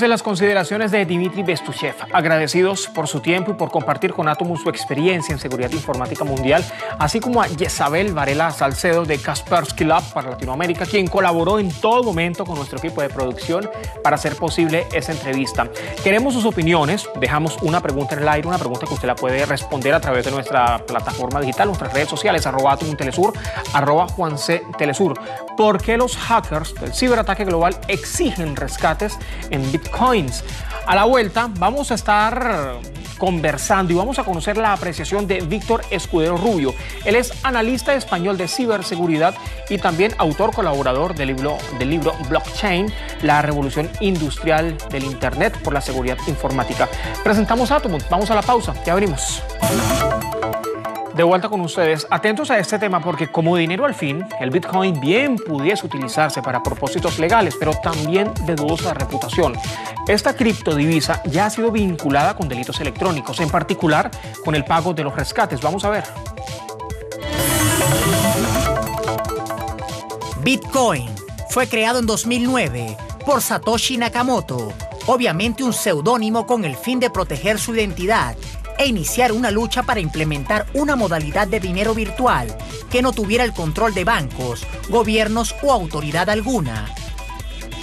de las consideraciones de Dimitri Bestushev, agradecidos por su tiempo y por compartir con Atomus su experiencia en seguridad informática mundial, así como a Jezabel Varela Salcedo de Kaspersky Lab para Latinoamérica, quien colaboró en todo momento con nuestro equipo de producción para hacer posible esa entrevista. Queremos sus opiniones, dejamos una pregunta en el aire, una pregunta que usted la puede responder a través de nuestra plataforma digital, nuestras redes sociales, arroba Telesur, arroba Juan C. Telesur. ¿Por qué los hackers del ciberataque global exigen rescates en Bitcoin? Coins. A la vuelta vamos a estar conversando y vamos a conocer la apreciación de Víctor Escudero Rubio. Él es analista español de ciberseguridad y también autor colaborador del libro, del libro Blockchain, la revolución industrial del Internet por la seguridad informática. Presentamos Atomut, vamos a la pausa, ya abrimos de vuelta con ustedes. Atentos a este tema porque como dinero al fin, el Bitcoin bien pudiese utilizarse para propósitos legales, pero también de dudosa reputación. Esta criptodivisa ya ha sido vinculada con delitos electrónicos, en particular con el pago de los rescates. Vamos a ver. Bitcoin fue creado en 2009 por Satoshi Nakamoto, obviamente un seudónimo con el fin de proteger su identidad e iniciar una lucha para implementar una modalidad de dinero virtual que no tuviera el control de bancos, gobiernos o autoridad alguna.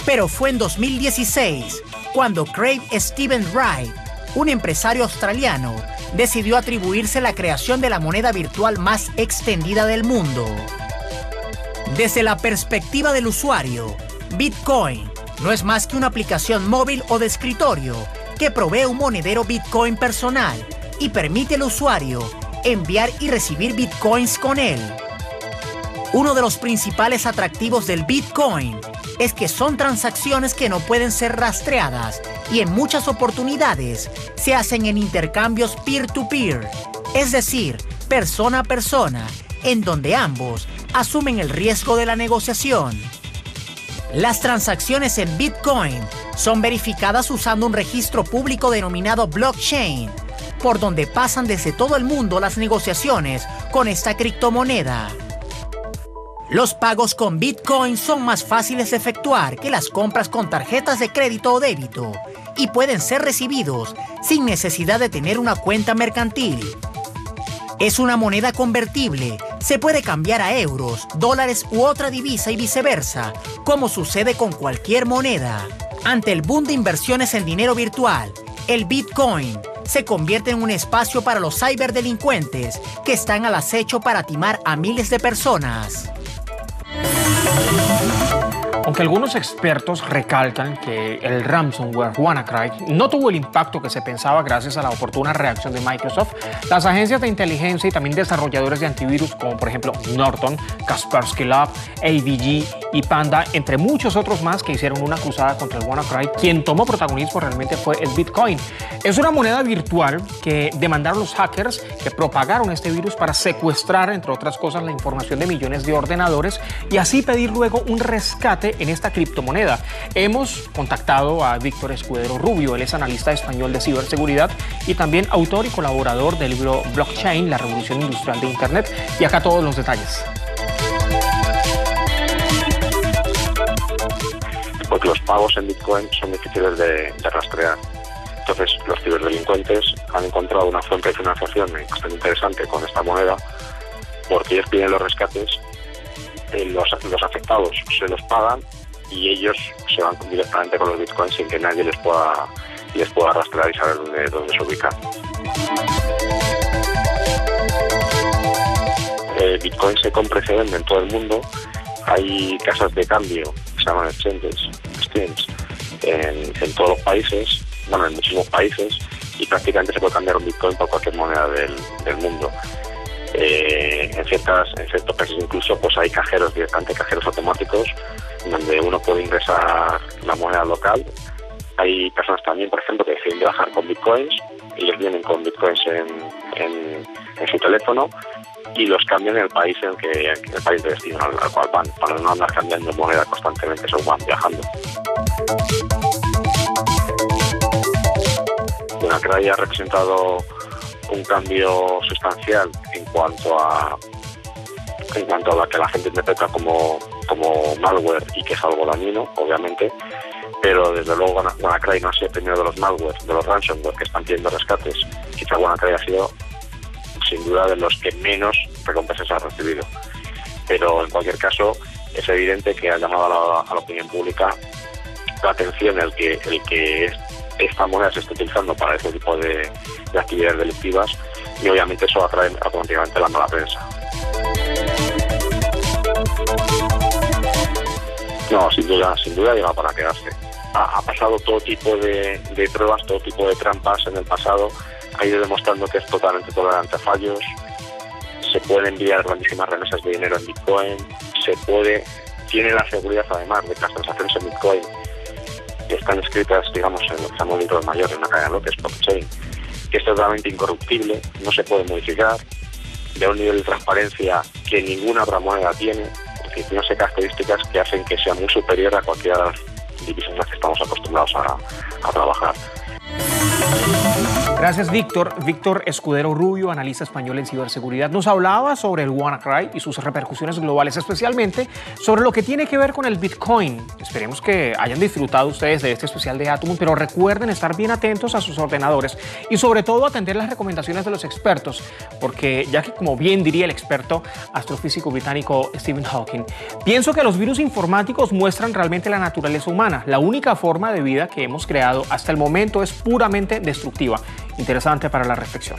Pero fue en 2016 cuando Craig Stephen Wright, un empresario australiano, decidió atribuirse la creación de la moneda virtual más extendida del mundo. Desde la perspectiva del usuario, Bitcoin no es más que una aplicación móvil o de escritorio que provee un monedero Bitcoin personal y permite al usuario enviar y recibir bitcoins con él. Uno de los principales atractivos del Bitcoin es que son transacciones que no pueden ser rastreadas y en muchas oportunidades se hacen en intercambios peer-to-peer, es decir, persona a persona, en donde ambos asumen el riesgo de la negociación. Las transacciones en Bitcoin son verificadas usando un registro público denominado blockchain, por donde pasan desde todo el mundo las negociaciones con esta criptomoneda. Los pagos con Bitcoin son más fáciles de efectuar que las compras con tarjetas de crédito o débito y pueden ser recibidos sin necesidad de tener una cuenta mercantil. Es una moneda convertible, se puede cambiar a euros, dólares u otra divisa y viceversa, como sucede con cualquier moneda. Ante el boom de inversiones en dinero virtual, el Bitcoin se convierte en un espacio para los ciberdelincuentes que están al acecho para timar a miles de personas. Aunque algunos expertos recalcan que el ransomware WannaCry no tuvo el impacto que se pensaba gracias a la oportuna reacción de Microsoft, las agencias de inteligencia y también desarrolladores de antivirus como por ejemplo Norton, Kaspersky Lab, AVG y Panda, entre muchos otros más que hicieron una cruzada contra el WannaCry, quien tomó protagonismo realmente fue el Bitcoin. Es una moneda virtual que demandaron los hackers que propagaron este virus para secuestrar, entre otras cosas, la información de millones de ordenadores y así pedir luego un rescate en esta criptomoneda. Hemos contactado a Víctor Escudero Rubio, él es analista español de ciberseguridad y también autor y colaborador del libro Blockchain, la revolución industrial de Internet. Y acá todos los detalles. Porque los pagos en Bitcoin son difíciles de, rastrear. Entonces, los ciberdelincuentes han encontrado una fuente de financiación bastante interesante con esta moneda porque ellos piden los rescates eh, los, afectados se los pagan y ellos se van directamente con los bitcoins sin que nadie les pueda les pueda rastrear y saber dónde, dónde se ubican. Eh, bitcoin se compra y se vende en todo el mundo. Hay casas de cambio, que se llaman exchanges, en, en todos los países, bueno, en muchísimos países, y prácticamente se puede cambiar un bitcoin por cualquier moneda del mundo. En, ciertas, en ciertos países incluso pues hay cajeros directamente, cajeros automáticos, donde uno puede ingresar la moneda local. Hay personas también, por ejemplo, que deciden viajar con bitcoins, ellos vienen con bitcoins en, en, su teléfono y los cambian en el país en que el país de destino al, cual van, para no andar cambiando moneda constantemente según van viajando. Una que ha representado un cambio sustancial en cuanto a en cuanto a lo que la gente interpreta como, como malware y que es algo dañino, obviamente, pero desde luego WannaCry no ha sido el primero de los malware, de los ransomware que están pidiendo rescates. Quizá WannaCry ha sido sin duda de los que menos recompensas ha recibido. Pero en cualquier caso es evidente que ha llamado a la, opinión pública la atención el que, el que esta moneda se esté utilizando para ese tipo de, actividades delictivas y obviamente eso atrae automáticamente la mala prensa. No, sin duda, sin duda llega para quedarse. Ha, pasado todo tipo de, pruebas, todo tipo de trampas en el pasado, ha ido demostrando que es totalmente tolerante a fallos, se puede enviar grandísimas remesas de dinero en Bitcoin, se puede, tiene la seguridad además de que las transacciones en Bitcoin están escritas, digamos, en que llamamos libros mayores, en una cadena que es blockchain, que es totalmente incorruptible, no se puede modificar, de un nivel de transparencia que ninguna otra moneda tiene, que tiene características que hacen que sea muy superior a cualquiera de las divisiones las que estamos acostumbrados a trabajar. Gracias, Víctor. Víctor Escudero Rubio, analista español en ciberseguridad, nos hablaba sobre el WannaCry y sus repercusiones globales, especialmente sobre lo que tiene que ver con el Bitcoin. Esperemos que hayan disfrutado ustedes de este especial de Atom, pero recuerden estar bien atentos a sus ordenadores y sobre todo atender las recomendaciones de los expertos, porque ya que como bien diría el experto astrofísico británico Stephen Hawking, pienso que los virus informáticos muestran realmente la naturaleza humana. La única forma de vida que hemos creado hasta el momento es puramente destructiva interesante para la reflexión.